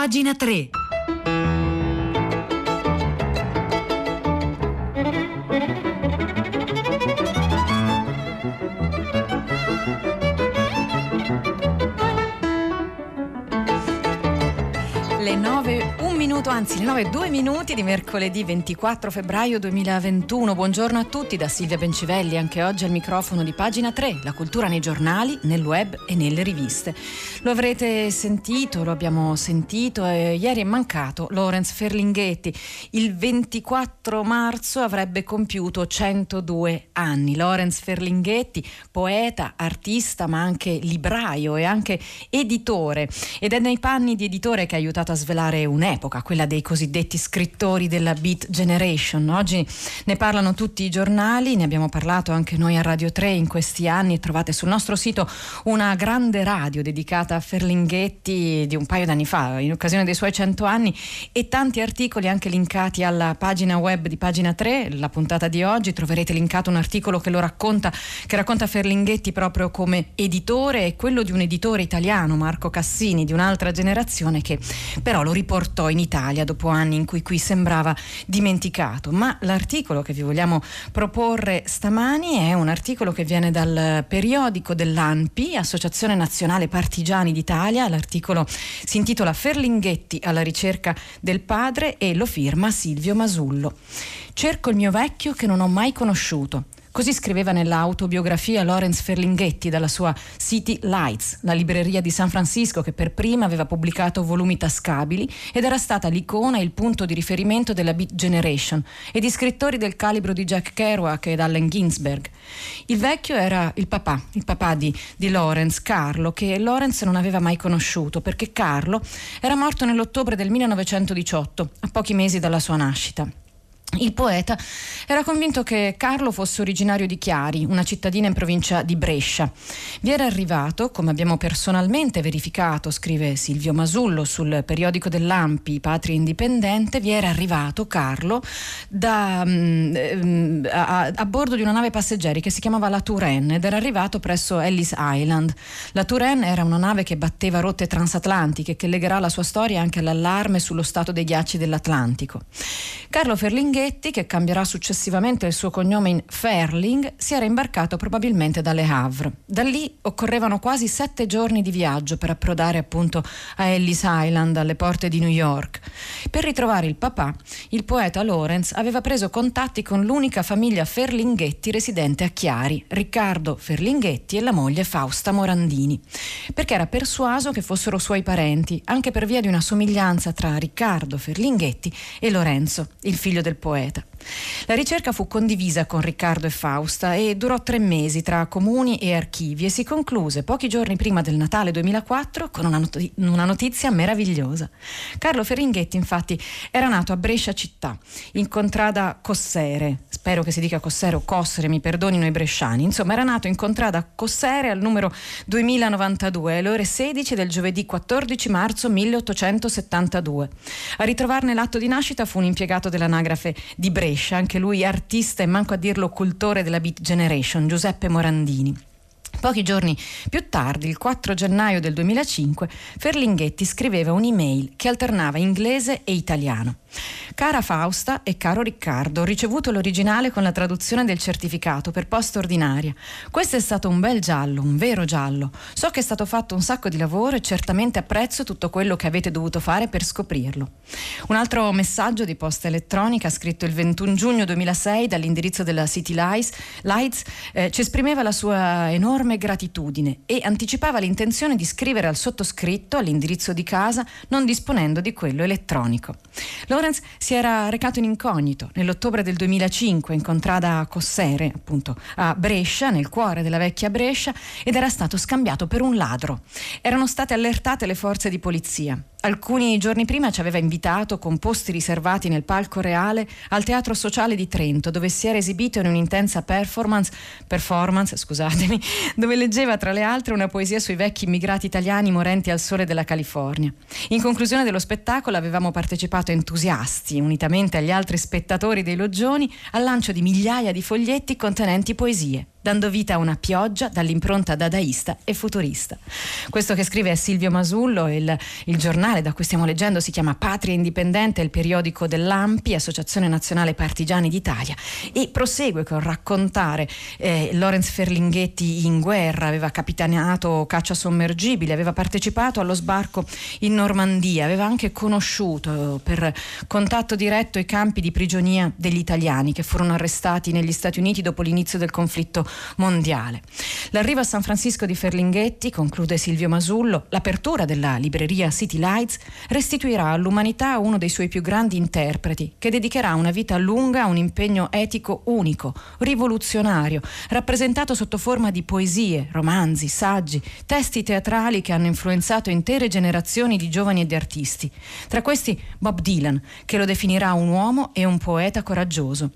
Pagina 3. Minuto, anzi le 9, due minuti di mercoledì 24 febbraio 2021. Buongiorno a tutti da Silvia Bencivelli, anche oggi al microfono di pagina 3, la cultura nei giornali, nel web e nelle riviste. Lo avrete sentito, lo abbiamo sentito, eh, ieri è mancato Lorenz Ferlinghetti. Il 24 marzo avrebbe compiuto 102 anni. Lorenz Ferlinghetti, poeta, artista, ma anche libraio e anche editore. Ed è nei panni di editore che ha aiutato a svelare un'epoca, quella dei cosiddetti scrittori della Beat Generation. Oggi ne parlano tutti i giornali, ne abbiamo parlato anche noi a Radio 3 in questi anni. Trovate sul nostro sito una grande radio dedicata a Ferlinghetti di un paio d'anni fa, in occasione dei suoi 100 anni e tanti articoli anche linkati alla pagina web di pagina 3, la puntata di oggi, troverete linkato un articolo che lo racconta, che racconta Ferlinghetti proprio come editore e quello di un editore italiano, Marco Cassini, di un'altra generazione che però lo riportò in Italia dopo anni in cui qui sembrava dimenticato. Ma l'articolo che vi vogliamo proporre stamani è un articolo che viene dal periodico dell'ANPI, Associazione Nazionale Partigiani d'Italia. L'articolo si intitola Ferlinghetti alla ricerca del padre e lo firma Silvio Masullo. Cerco il mio vecchio che non ho mai conosciuto. Così scriveva nell'autobiografia Lawrence Ferlinghetti dalla sua City Lights, la libreria di San Francisco che per prima aveva pubblicato volumi tascabili ed era stata l'icona e il punto di riferimento della Beat Generation e di scrittori del calibro di Jack Kerouac ed Allen Ginsberg. Il vecchio era il papà, il papà di, di Lawrence, Carlo, che Lawrence non aveva mai conosciuto perché Carlo era morto nell'ottobre del 1918, a pochi mesi dalla sua nascita. Il poeta era convinto che Carlo fosse originario di Chiari, una cittadina in provincia di Brescia. Vi era arrivato, come abbiamo personalmente verificato, scrive Silvio Masullo sul periodico dell'Ampi, Patria Indipendente, vi era arrivato Carlo da, um, a, a, bordo di una nave passeggeri che si chiamava la Touraine ed era arrivato presso Ellis Island. La Touraine era una nave che batteva rotte transatlantiche che legherà la sua storia anche all'allarme sullo stato dei ghiacci dell'Atlantico. Carlo Ferlinghetti Ferlinghetti, che cambierà successivamente il suo cognome in Ferling, si era imbarcato probabilmente da Le Havre. Da lì occorrevano quasi sette giorni di viaggio per approdare appunto a Ellis Island, alle porte di New York. Per ritrovare il papà, il poeta Lawrence aveva preso contatti con l'unica famiglia Ferlinghetti residente a Chiari, Riccardo Ferlinghetti e la moglie Fausta Morandini, perché era persuaso che fossero suoi parenti, anche per via di una somiglianza tra Riccardo Ferlinghetti e Lorenzo, il figlio del poeta poeta. La ricerca fu condivisa con Riccardo e Fausta e durò tre mesi tra comuni e archivi e si concluse pochi giorni prima del Natale 2004 con una, not- una notizia meravigliosa. Carlo Ferringhetti infatti era nato a Brescia città, in contrada Cossere, spero che si dica Cossere o Cossere, mi perdonino i bresciani, insomma era nato in contrada Cossere al numero 2092 alle ore 16 del giovedì 14 marzo 1872. A ritrovarne l'atto di nascita fu un impiegato dell'anagrafe di Brescia, anche lui artista e manco a dirlo cultore della Beat Generation, Giuseppe Morandini. Pochi giorni più tardi, il 4 gennaio del 2005, Ferlinghetti scriveva un'email che alternava inglese e italiano. Cara Fausta e caro Riccardo, ho ricevuto l'originale con la traduzione del certificato per posta ordinaria. Questo è stato un bel giallo, un vero giallo. So che è stato fatto un sacco di lavoro e certamente apprezzo tutto quello che avete dovuto fare per scoprirlo. Un altro messaggio di posta elettronica scritto il 21 giugno 2006 dall'indirizzo della City Lights, Lights eh, ci esprimeva la sua enorme gratitudine e anticipava l'intenzione di scrivere al sottoscritto all'indirizzo di casa non disponendo di quello elettronico. Lawrence si era recato in incognito nell'ottobre del 2005 in contrada Cossere, appunto a Brescia, nel cuore della vecchia Brescia, ed era stato scambiato per un ladro. Erano state allertate le forze di polizia. Alcuni giorni prima ci aveva invitato con posti riservati nel palco reale al Teatro Sociale di Trento, dove si era esibito in un'intensa performance, performance scusatemi, dove leggeva tra le altre una poesia sui vecchi immigrati italiani morenti al sole della California. In conclusione dello spettacolo avevamo partecipato entusiasti, unitamente agli altri spettatori dei loggioni, al lancio di migliaia di foglietti contenenti poesie. Dando vita a una pioggia dall'impronta dadaista e futurista. Questo che scrive Silvio Masullo, il, il giornale da cui stiamo leggendo si chiama Patria Indipendente, il periodico dell'AMPI, Associazione Nazionale Partigiani d'Italia, e prosegue con raccontare eh, Lorenz Ferlinghetti in guerra, aveva capitaneato caccia sommergibile, aveva partecipato allo sbarco in Normandia, aveva anche conosciuto per contatto diretto i campi di prigionia degli italiani che furono arrestati negli Stati Uniti dopo l'inizio del conflitto mondiale. L'arrivo a San Francisco di Ferlinghetti, conclude Silvio Masullo, l'apertura della libreria City Lights restituirà all'umanità uno dei suoi più grandi interpreti, che dedicherà una vita lunga a un impegno etico unico, rivoluzionario, rappresentato sotto forma di poesie, romanzi, saggi, testi teatrali che hanno influenzato intere generazioni di giovani e di artisti. Tra questi Bob Dylan, che lo definirà un uomo e un poeta coraggioso.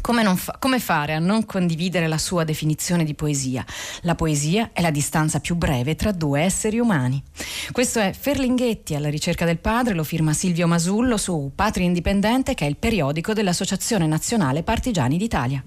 Come, fa- come, fare a non condividere la sua definizione di poesia? La poesia è la distanza più breve tra due esseri umani. Questo è Ferlinghetti alla ricerca del padre, lo firma Silvio Masullo su Patria Indipendente, che è il periodico dell'Associazione Nazionale Partigiani d'Italia.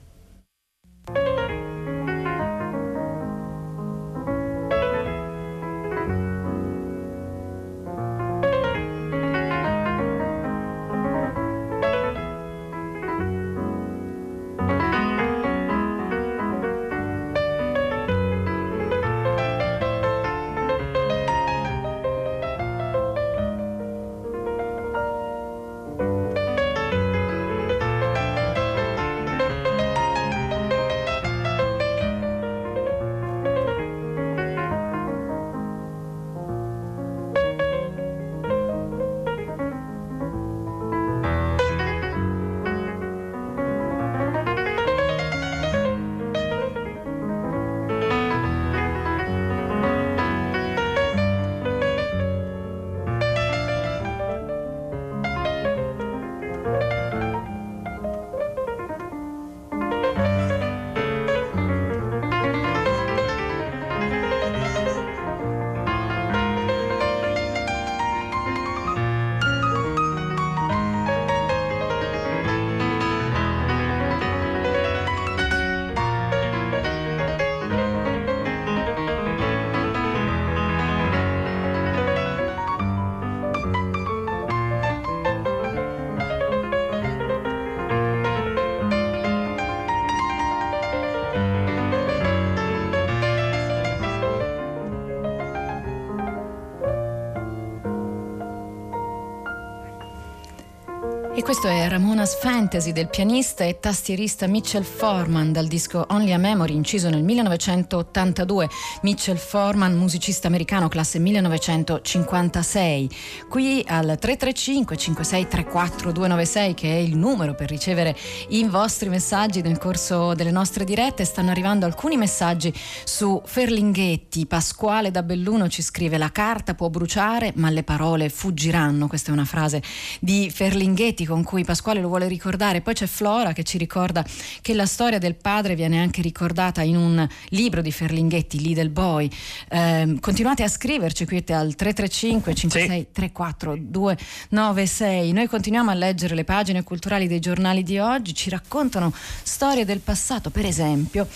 Questo è Ramona's Fantasy del pianista e tastierista Mitchell Forman dal disco Only a Memory inciso nel 1982. Mitchell Forman, musicista americano classe 1956. Qui al 335 5634 296 che è il numero per ricevere i vostri messaggi nel corso delle nostre dirette stanno arrivando alcuni messaggi su Ferlinghetti. Pasquale da Belluno ci scrive la carta può bruciare ma le parole fuggiranno. Questa è una frase di Ferlinghetti con cui Pasquale lo vuole ricordare. Poi c'è Flora che ci ricorda che la storia del padre viene anche ricordata in un libro di Ferlinghetti, Little Boy. Eh, continuate a scriverci qui al 335 56 34 296. Noi continuiamo a leggere le pagine culturali dei giornali di oggi, ci raccontano storie del passato. Per esempio,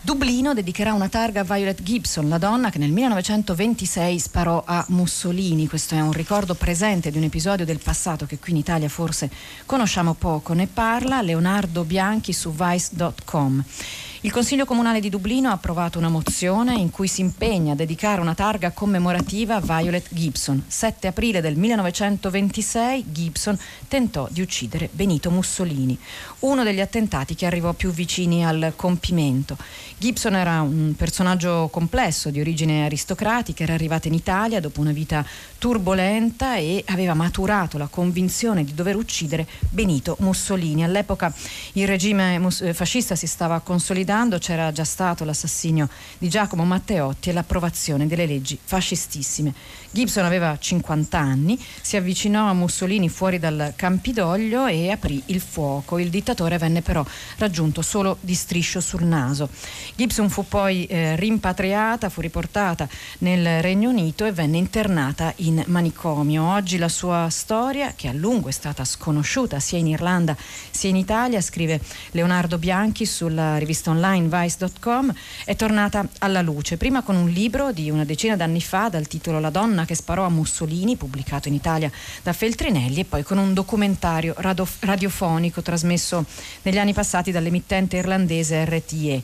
Dublino dedicherà una targa a Violet Gibson, la donna che nel 1926 sparò a Mussolini. Questo è un ricordo presente di un episodio del passato che qui in Italia forse conosciamo poco. Ne parla Leonardo Bianchi su vice.com. Il Consiglio Comunale di Dublino ha approvato una mozione in cui si impegna a dedicare una targa commemorativa a Violet Gibson. 7 aprile del 1926 Gibson tentò di uccidere Benito Mussolini, uno degli attentati che arrivò più vicini al compimento. Gibson era un personaggio complesso di origine aristocratica, era arrivato in Italia dopo una vita turbolenta e aveva maturato la convinzione di dover uccidere Benito Mussolini. All'epoca il regime fascista si stava consolidando guidando c'era già stato l'assassinio di Giacomo Matteotti e l'approvazione delle leggi fascistissime. Gibson aveva 50 anni, si avvicinò a Mussolini fuori dal Campidoglio e aprì il fuoco. Il dittatore venne però raggiunto solo di striscio sul naso. Gibson fu poi eh, rimpatriata, fu riportata nel Regno Unito e venne internata in manicomio. Oggi la sua storia, che a lungo è stata sconosciuta, conosciuta sia in Irlanda sia in Italia, scrive Leonardo Bianchi sulla rivista online vice.com, è tornata alla luce, prima con un libro di una decina d'anni fa dal titolo La donna che sparò a Mussolini, pubblicato in Italia da Feltrinelli, e poi con un documentario radiofonico trasmesso negli anni passati dall'emittente irlandese RTE.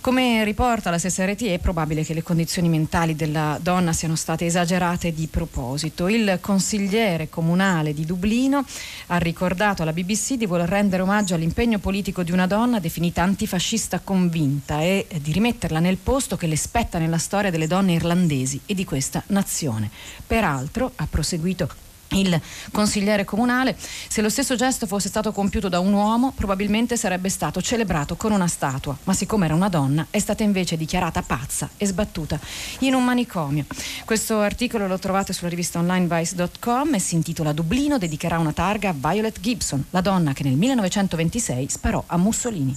Come riporta la stessa RTE è probabile che le condizioni mentali della donna siano state esagerate di proposito. Il consigliere comunale di Dublino ha ricordato alla BBC di voler rendere omaggio all'impegno politico di una donna definita antifascista convinta e di rimetterla nel posto che le spetta nella storia delle donne irlandesi e di questa nazione. Peraltro, ha proseguito il consigliere comunale, se lo stesso gesto fosse stato compiuto da un uomo probabilmente sarebbe stato celebrato con una statua, ma siccome era una donna è stata invece dichiarata pazza e sbattuta in un manicomio. Questo articolo lo trovate sulla rivista online vice.com e si intitola Dublino dedicherà una targa a Violet Gibson, la donna che nel 1926 sparò a Mussolini.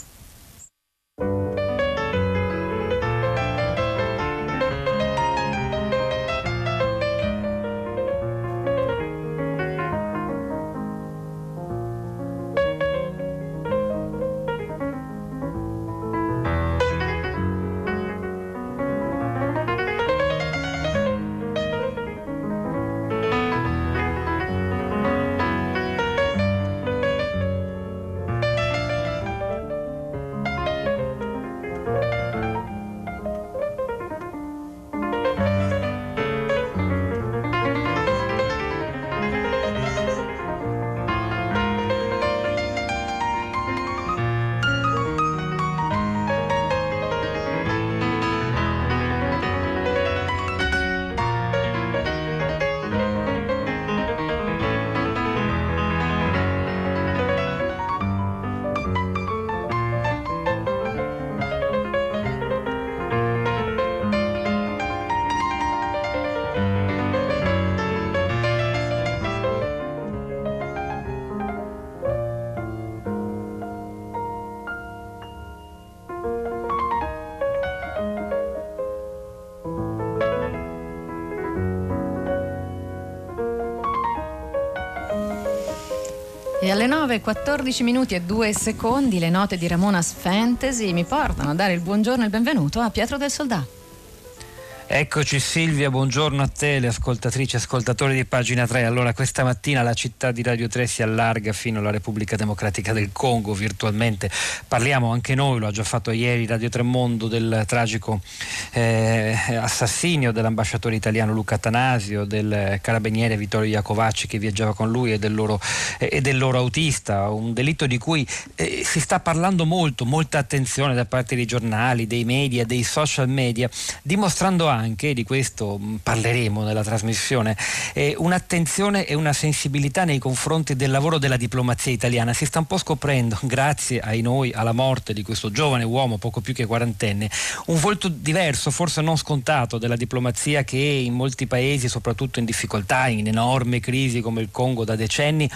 Alle 9, 14 minuti e 2 secondi le note di Ramona's Fantasy mi portano a dare il buongiorno e il benvenuto a Pietro del Soldato. Eccoci Silvia, buongiorno a te, le ascoltatrici e ascoltatori di pagina 3. Allora, questa mattina la città di Radio 3 si allarga fino alla Repubblica Democratica del Congo virtualmente. Parliamo anche noi, lo ha già fatto ieri Radio 3 Mondo, del tragico eh, assassinio dell'ambasciatore italiano Luca Tanasio, del carabiniere Vittorio Iacovacci che viaggiava con lui e del loro, eh, e del loro autista. Un delitto di cui eh, si sta parlando molto, molta attenzione da parte dei giornali, dei media, dei social media, dimostrando anche anche, di questo mm, parleremo nella trasmissione, eh, un'attenzione e una sensibilità nei confronti del lavoro della diplomazia italiana. Si sta un po' scoprendo, grazie ai noi, alla morte di questo giovane uomo, poco più che quarantenne, un volto diverso, forse non scontato, della diplomazia che in molti paesi, soprattutto in difficoltà, in enorme crisi come il Congo da decenni,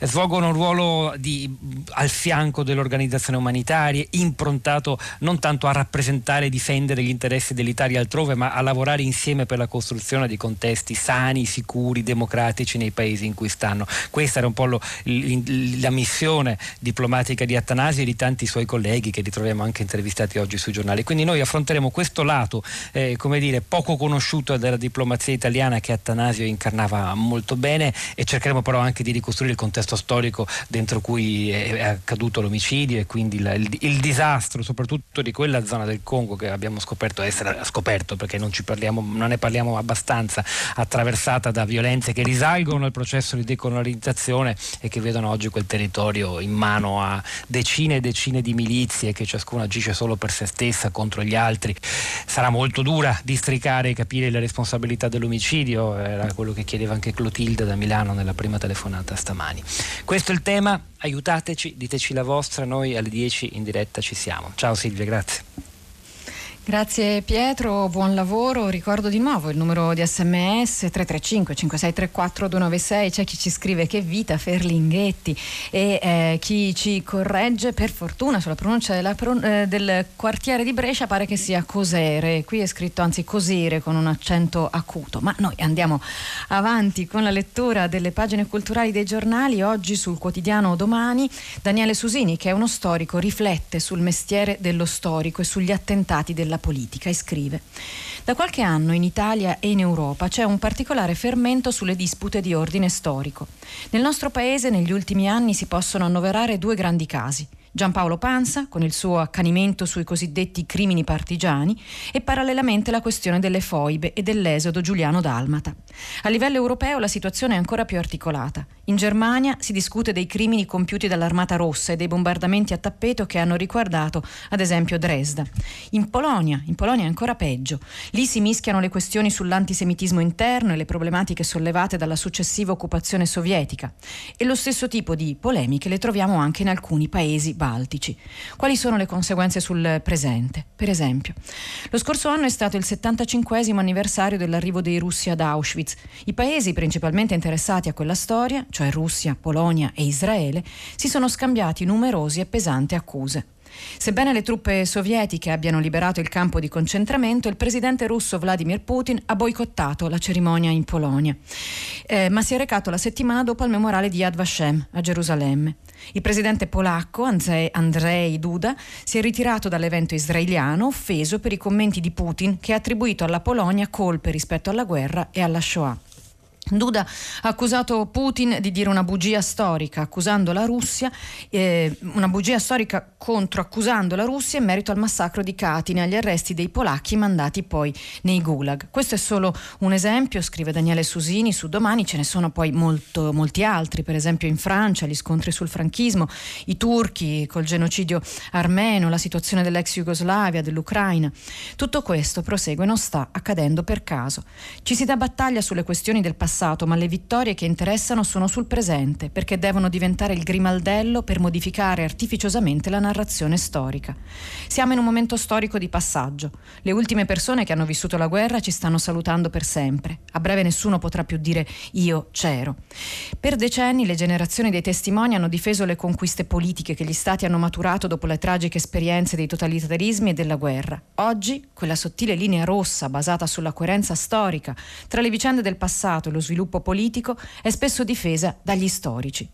svolgono un ruolo di, al fianco delle organizzazioni umanitarie, improntato non tanto a rappresentare e difendere gli interessi dell'Italia altrove, ma a lavorare insieme per la costruzione di contesti sani, sicuri, democratici nei paesi in cui stanno. Questa era un po' lo, la missione diplomatica di Attanasio e di tanti suoi colleghi che ritroviamo anche intervistati oggi sui giornali. Quindi noi affronteremo questo lato, eh, come dire, poco conosciuto della diplomazia italiana che Attanasio incarnava molto bene e cercheremo però anche di ricostruire il contesto storico dentro cui è, accaduto l'omicidio e quindi il, il, il disastro soprattutto di quella zona del Congo che abbiamo scoperto essere scoperto perché non parliamo, non ne parliamo abbastanza, attraversata da violenze che risalgono al processo di decolonizzazione e che vedono oggi quel territorio in mano a decine e decine di milizie che ciascuna agisce solo per se stessa contro gli altri. Sarà molto dura districare e capire le responsabilità dell'omicidio, era quello che chiedeva anche Clotilde da Milano nella prima telefonata stamani. Questo è il tema, aiutateci, diteci la vostra, noi alle 10 in diretta ci siamo. Ciao Silvia, grazie. Grazie Pietro, buon lavoro. Ricordo di nuovo il numero di sms 335 5634 296. C'è chi ci scrive che vita Ferlinghetti e eh, chi ci corregge per fortuna sulla pronuncia della, eh, del quartiere di Brescia pare che sia Cosere. Qui è scritto anzi Cosire con un accento acuto. Ma noi andiamo avanti con la lettura delle pagine culturali dei giornali. Oggi sul quotidiano Domani Daniele Susini, che è uno storico, riflette sul mestiere dello storico e sugli attentati della della politica e scrive Da qualche anno in Italia e in Europa c'è un particolare fermento sulle dispute di ordine storico. Nel nostro paese negli ultimi anni si possono annoverare due grandi casi. Giampaolo Pansa, con il suo accanimento sui cosiddetti crimini partigiani, e parallelamente la questione delle foibe e dell'esodo giuliano-dalmata. A livello europeo la situazione è ancora più articolata. In Germania si discute dei crimini compiuti dall'Armata Rossa e dei bombardamenti a tappeto che hanno riguardato, ad esempio, Dresda. In Polonia, in Polonia è ancora peggio. Lì si mischiano le questioni sull'antisemitismo interno e le problematiche sollevate dalla successiva occupazione sovietica. E lo stesso tipo di polemiche le troviamo anche in alcuni paesi baltici. Quali sono le conseguenze sul presente? Per esempio, lo scorso anno è stato il 75 anniversario dell'arrivo dei russi ad Auschwitz. I paesi principalmente interessati a quella storia, cioè Russia, Polonia e Israele, si sono scambiati numerosi e pesanti accuse. Sebbene le truppe sovietiche abbiano liberato il campo di concentramento, il presidente russo Vladimir Putin ha boicottato la cerimonia in Polonia, eh, ma si è recato la settimana dopo al memoriale di Yad Vashem a Gerusalemme. Il presidente polacco Andrzej Duda si è ritirato dall'evento israeliano offeso per i commenti di Putin che ha attribuito alla Polonia colpe rispetto alla guerra e alla Shoah. Duda ha accusato Putin di dire una bugia storica, accusando la Russia, eh, una bugia storica contro accusando la Russia in merito al massacro di Katyn e agli arresti dei polacchi mandati poi nei gulag. Questo è solo un esempio, scrive Daniele Susini su Domani, ce ne sono poi molto, molti altri, per esempio in Francia gli scontri sul franchismo, i turchi col genocidio armeno, la situazione dell'ex Jugoslavia, dell'Ucraina. Tutto questo prosegue non sta accadendo per caso. Ci si dà battaglia sulle questioni del passato passato, ma le vittorie che interessano sono sul presente, perché devono diventare il grimaldello per modificare artificiosamente la narrazione storica. Siamo in un momento storico di passaggio. Le ultime persone che hanno vissuto la guerra ci stanno salutando per sempre. A breve nessuno potrà più dire io c'ero. Per decenni le generazioni dei testimoni hanno difeso le conquiste politiche che gli stati hanno maturato dopo le tragiche esperienze dei totalitarismi e della guerra. Oggi quella sottile linea rossa basata sulla coerenza storica tra le vicende del passato e lo sviluppo politico è spesso difesa dagli storici.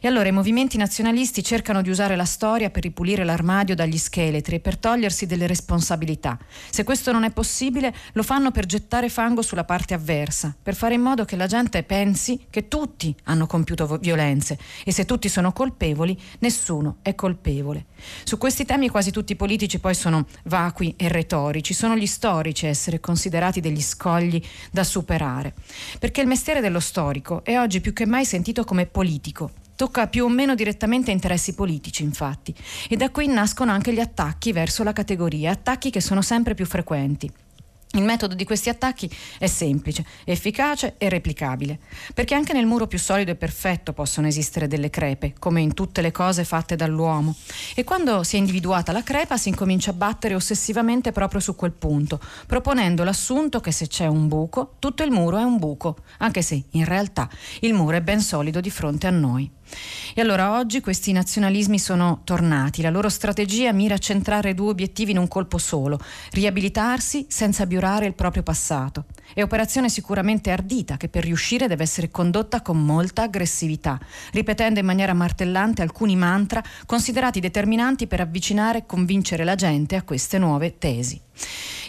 E allora i movimenti nazionalisti cercano di usare la storia per ripulire l'armadio dagli scheletri e per togliersi delle responsabilità. Se questo non è possibile, lo fanno per gettare fango sulla parte avversa, per fare in modo che la gente pensi che tutti hanno compiuto violenze e se tutti sono colpevoli, nessuno è colpevole. Su questi temi quasi tutti i politici poi sono vacui e retorici, sono gli storici a essere considerati degli scogli da superare. Perché il mestiere dello storico è oggi più che mai sentito come politico. Tocca più o meno direttamente interessi politici, infatti, e da qui nascono anche gli attacchi verso la categoria, attacchi che sono sempre più frequenti. Il metodo di questi attacchi è semplice, efficace e replicabile, perché anche nel muro più solido e perfetto possono esistere delle crepe, come in tutte le cose fatte dall'uomo. E quando si è individuata la crepa si incomincia a battere ossessivamente proprio su quel punto, proponendo l'assunto che se c'è un buco, tutto il muro è un buco, anche se in realtà il muro è ben solido di fronte a noi. E allora oggi questi nazionalismi sono tornati, la loro strategia mira a centrare due obiettivi in un colpo solo, riabilitarsi senza biurare il proprio passato. È operazione sicuramente ardita che per riuscire deve essere condotta con molta aggressività, ripetendo in maniera martellante alcuni mantra considerati determinanti per avvicinare e convincere la gente a queste nuove tesi.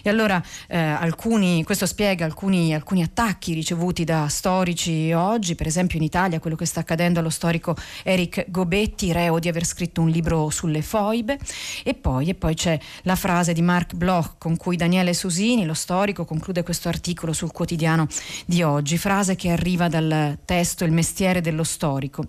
E allora eh, alcuni, questo spiega alcuni, alcuni, attacchi ricevuti da storici oggi, per esempio in Italia quello che sta accadendo allo storico Eric Gobetti, reo di aver scritto un libro sulle foibe, e poi, e poi c'è la frase di Mark Bloch con cui Daniele Susini, lo storico, conclude questo articolo sul quotidiano di oggi, frase che arriva dal testo Il mestiere dello storico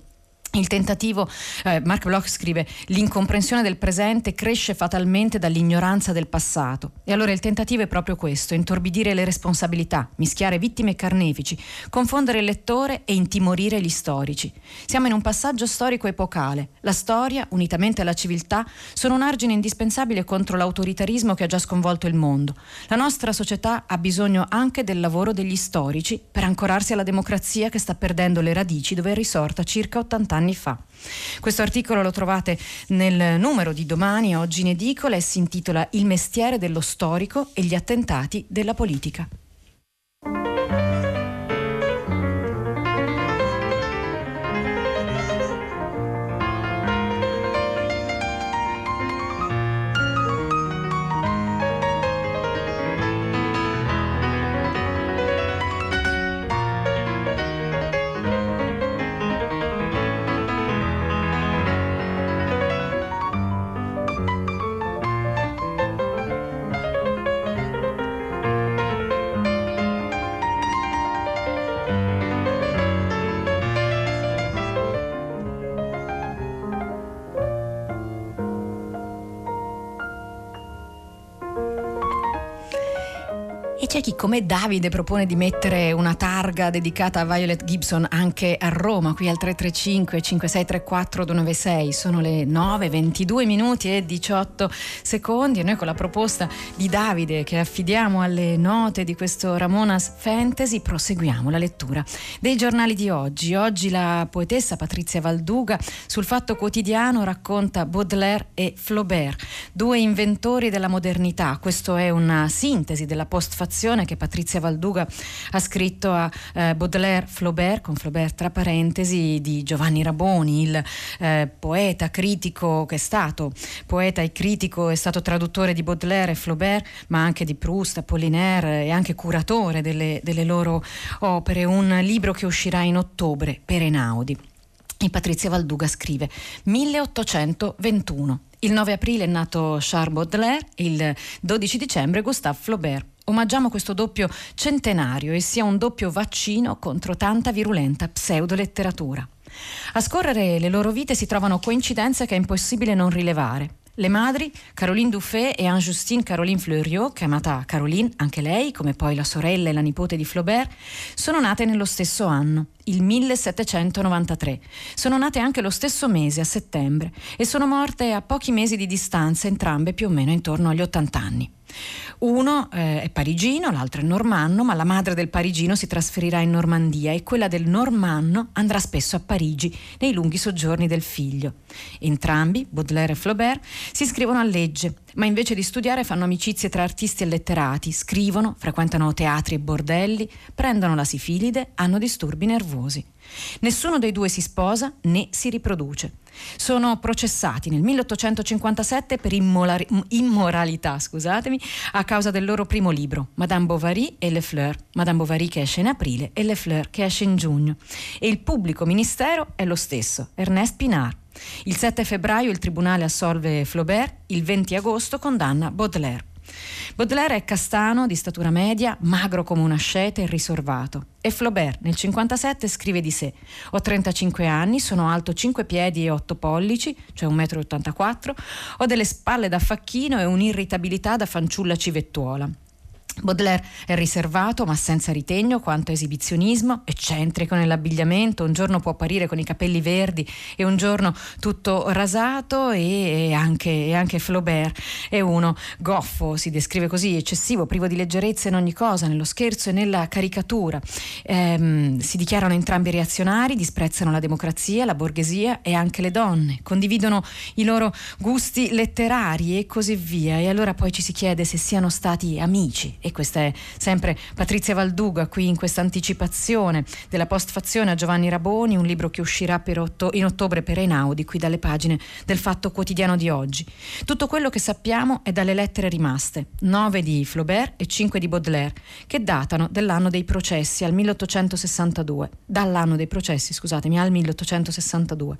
il tentativo, eh, Mark Bloch scrive, l'incomprensione del presente cresce fatalmente dall'ignoranza del passato. E allora il tentativo è proprio questo, intorbidire le responsabilità, mischiare vittime e carnefici, confondere il lettore e intimorire gli storici. Siamo in un passaggio storico epocale. La storia, unitamente alla civiltà, sono un argine indispensabile contro l'autoritarismo che ha già sconvolto il mondo. La nostra società ha bisogno anche del lavoro degli storici per ancorarsi alla democrazia che sta perdendo le radici dove è risorta circa 80 anni anni fa. Questo articolo lo trovate nel numero di domani, oggi in edicola, e si intitola Il mestiere dello storico e gli attentati della politica. C'è chi come Davide propone di mettere una targa dedicata a Violet Gibson anche a Roma, qui al 335 5634 296. Sono le 9, 22 minuti e 18 secondi e noi con la proposta di Davide che affidiamo alle note di questo Ramonas Fantasy proseguiamo la lettura dei giornali di oggi. Oggi la poetessa Patrizia Valduga sul Fatto Quotidiano racconta Baudelaire e Flaubert, due inventori della modernità. Questo è una sintesi della postfazione introduzione che Patrizia Valduga ha scritto a eh, Baudelaire Flaubert, con Flaubert tra parentesi, di Giovanni Raboni, il eh, poeta critico che è stato poeta e critico, è stato traduttore di Baudelaire e Flaubert, ma anche di Proust, Apollinaire e anche curatore delle, delle loro opere. Un libro che uscirà in ottobre per Enaudi. E Patrizia Valduga scrive 1821. Il 9 aprile è nato Charles Baudelaire, il 12 dicembre Gustave Flaubert. Omaggiamo questo doppio centenario e sia un doppio vaccino contro tanta virulenta pseudoletteratura. A scorrere le loro vite si trovano coincidenze che è impossibile non rilevare. Le madri, Caroline Dufay e Anne-Justine Caroline Fleuriot, chiamata Caroline anche lei, come poi la sorella e la nipote di Flaubert, sono nate nello stesso anno, il 1793. Sono nate anche lo stesso mese, a settembre, e sono morte a pochi mesi di distanza, entrambe più o meno intorno agli 80 anni. Uno eh, è parigino, l'altro è normanno, ma la madre del parigino si trasferirà in Normandia e quella del normanno andrà spesso a Parigi nei lunghi soggiorni del figlio. Entrambi, Baudelaire e Flaubert, si iscrivono a legge, ma invece di studiare fanno amicizie tra artisti e letterati, scrivono, frequentano teatri e bordelli, prendono la sifilide, hanno disturbi nervosi. Nessuno dei due si sposa né si riproduce. Sono processati nel 1857 per immolari- immoralità scusatemi, a causa del loro primo libro, Madame Bovary e Le Fleur. Madame Bovary che esce in aprile e Le Fleur che esce in giugno. E il pubblico ministero è lo stesso, Ernest Pinard. Il 7 febbraio il tribunale assolve Flaubert, il 20 agosto condanna Baudelaire. Baudelaire è castano, di statura media, magro come un ascete e risorvato. E Flaubert nel 57 scrive di sé: Ho 35 anni, sono alto 5 piedi e 8 pollici, cioè 1,84 m, ho delle spalle da facchino e un'irritabilità da fanciulla civettuola. Baudelaire è riservato ma senza ritegno quanto esibizionismo, eccentrico nell'abbigliamento, un giorno può apparire con i capelli verdi e un giorno tutto rasato e anche, e anche Flaubert è uno goffo, si descrive così, eccessivo, privo di leggerezza in ogni cosa, nello scherzo e nella caricatura. Ehm, si dichiarano entrambi reazionari, disprezzano la democrazia, la borghesia e anche le donne, condividono i loro gusti letterari e così via. E allora poi ci si chiede se siano stati amici e questa è sempre Patrizia Valduga qui in questa anticipazione della postfazione a Giovanni Raboni, un libro che uscirà otto, in ottobre per Einaudi, qui dalle pagine del Fatto Quotidiano di oggi. Tutto quello che sappiamo è dalle lettere rimaste, nove di Flaubert e cinque di Baudelaire, che datano dell'anno dei processi al 1862, dall'anno dei processi, scusatemi, al 1862.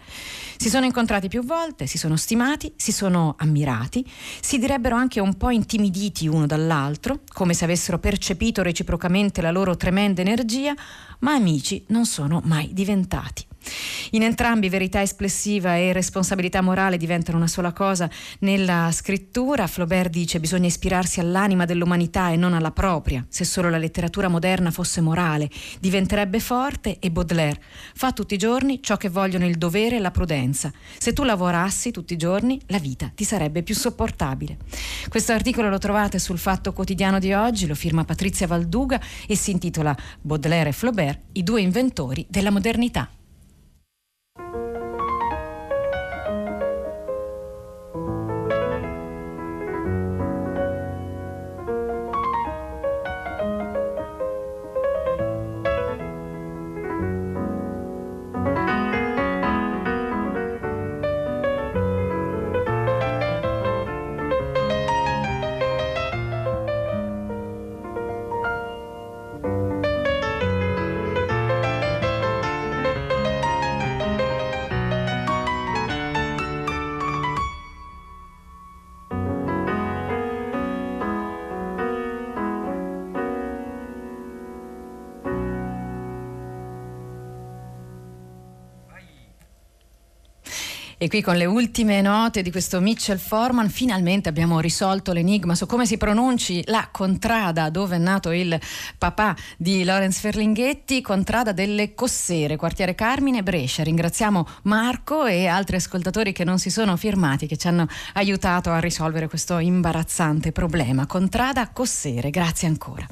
Si sono incontrati più volte, si sono stimati, si sono ammirati, si direbbero anche un po' intimiditi uno dall'altro, come come se avessero percepito reciprocamente la loro tremenda energia, ma amici non sono mai diventati. In entrambi verità esplessiva e responsabilità morale diventano una sola cosa nella scrittura. Flaubert dice bisogna ispirarsi all'anima dell'umanità e non alla propria. Se solo la letteratura moderna fosse morale, diventerebbe forte e Baudelaire fa tutti i giorni ciò che vogliono il dovere e la prudenza. Se tu lavorassi tutti i giorni, la vita ti sarebbe più sopportabile. Questo articolo lo trovate sul Fatto Quotidiano di oggi, lo firma Patrizia Valduga e si intitola Baudelaire e Flaubert, i due inventori della modernità. E qui con le ultime note di questo Mitchell Forman finalmente abbiamo risolto l'enigma su come si pronunci la contrada dove è nato il papà di Lorenz Ferlinghetti, contrada delle Cossere, quartiere Carmine, Brescia. Ringraziamo Marco e altri ascoltatori che non si sono firmati, che ci hanno aiutato a risolvere questo imbarazzante problema. Contrada Cossere, grazie ancora.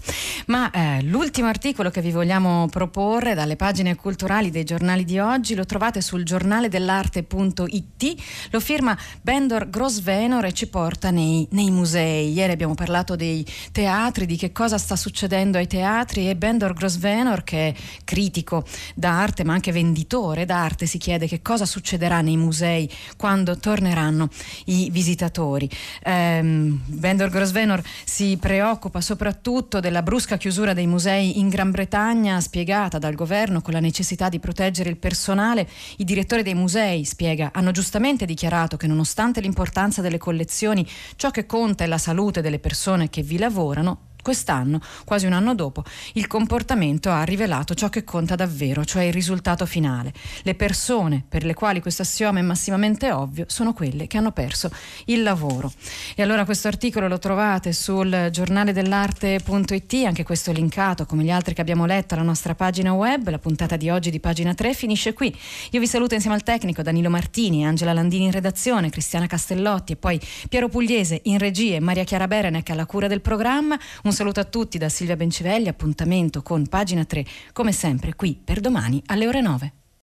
Ma eh, l'ultimo articolo che vi vogliamo proporre dalle pagine culturali dei giornali di oggi lo trovate sul giornale dell'arte.it IT, lo firma Bendor Grosvenor e ci porta nei, nei, musei. Ieri abbiamo parlato dei teatri, di che cosa sta succedendo ai teatri e Bendor Grosvenor che è critico d'arte ma anche venditore d'arte si chiede che cosa succederà nei musei quando torneranno i visitatori. Um, Bendor Grosvenor si preoccupa soprattutto della brusca chiusura dei musei in Gran Bretagna spiegata dal governo con la necessità di proteggere il personale. I direttori dei musei, spiega, hanno giustamente dichiarato che nonostante l'importanza delle collezioni, ciò che conta è la salute delle persone che vi lavorano, Quest'anno, quasi un anno dopo, il comportamento ha rivelato ciò che conta davvero, cioè il risultato finale. Le persone per le quali questo assioma è massimamente ovvio sono quelle che hanno perso il lavoro. E allora questo articolo lo trovate sul giornale dell'arte.it, anche questo linkato come gli altri che abbiamo letto alla nostra pagina web. La puntata di oggi di pagina 3 finisce qui. Io vi saluto insieme al tecnico Danilo Martini, Angela Landini in redazione, Cristiana Castellotti e poi Piero Pugliese in regia e Maria Chiara Berenec alla cura del programma. Un un saluto a tutti da Silvia Bencivelli, appuntamento con pagina 3, come sempre qui per domani alle ore 9.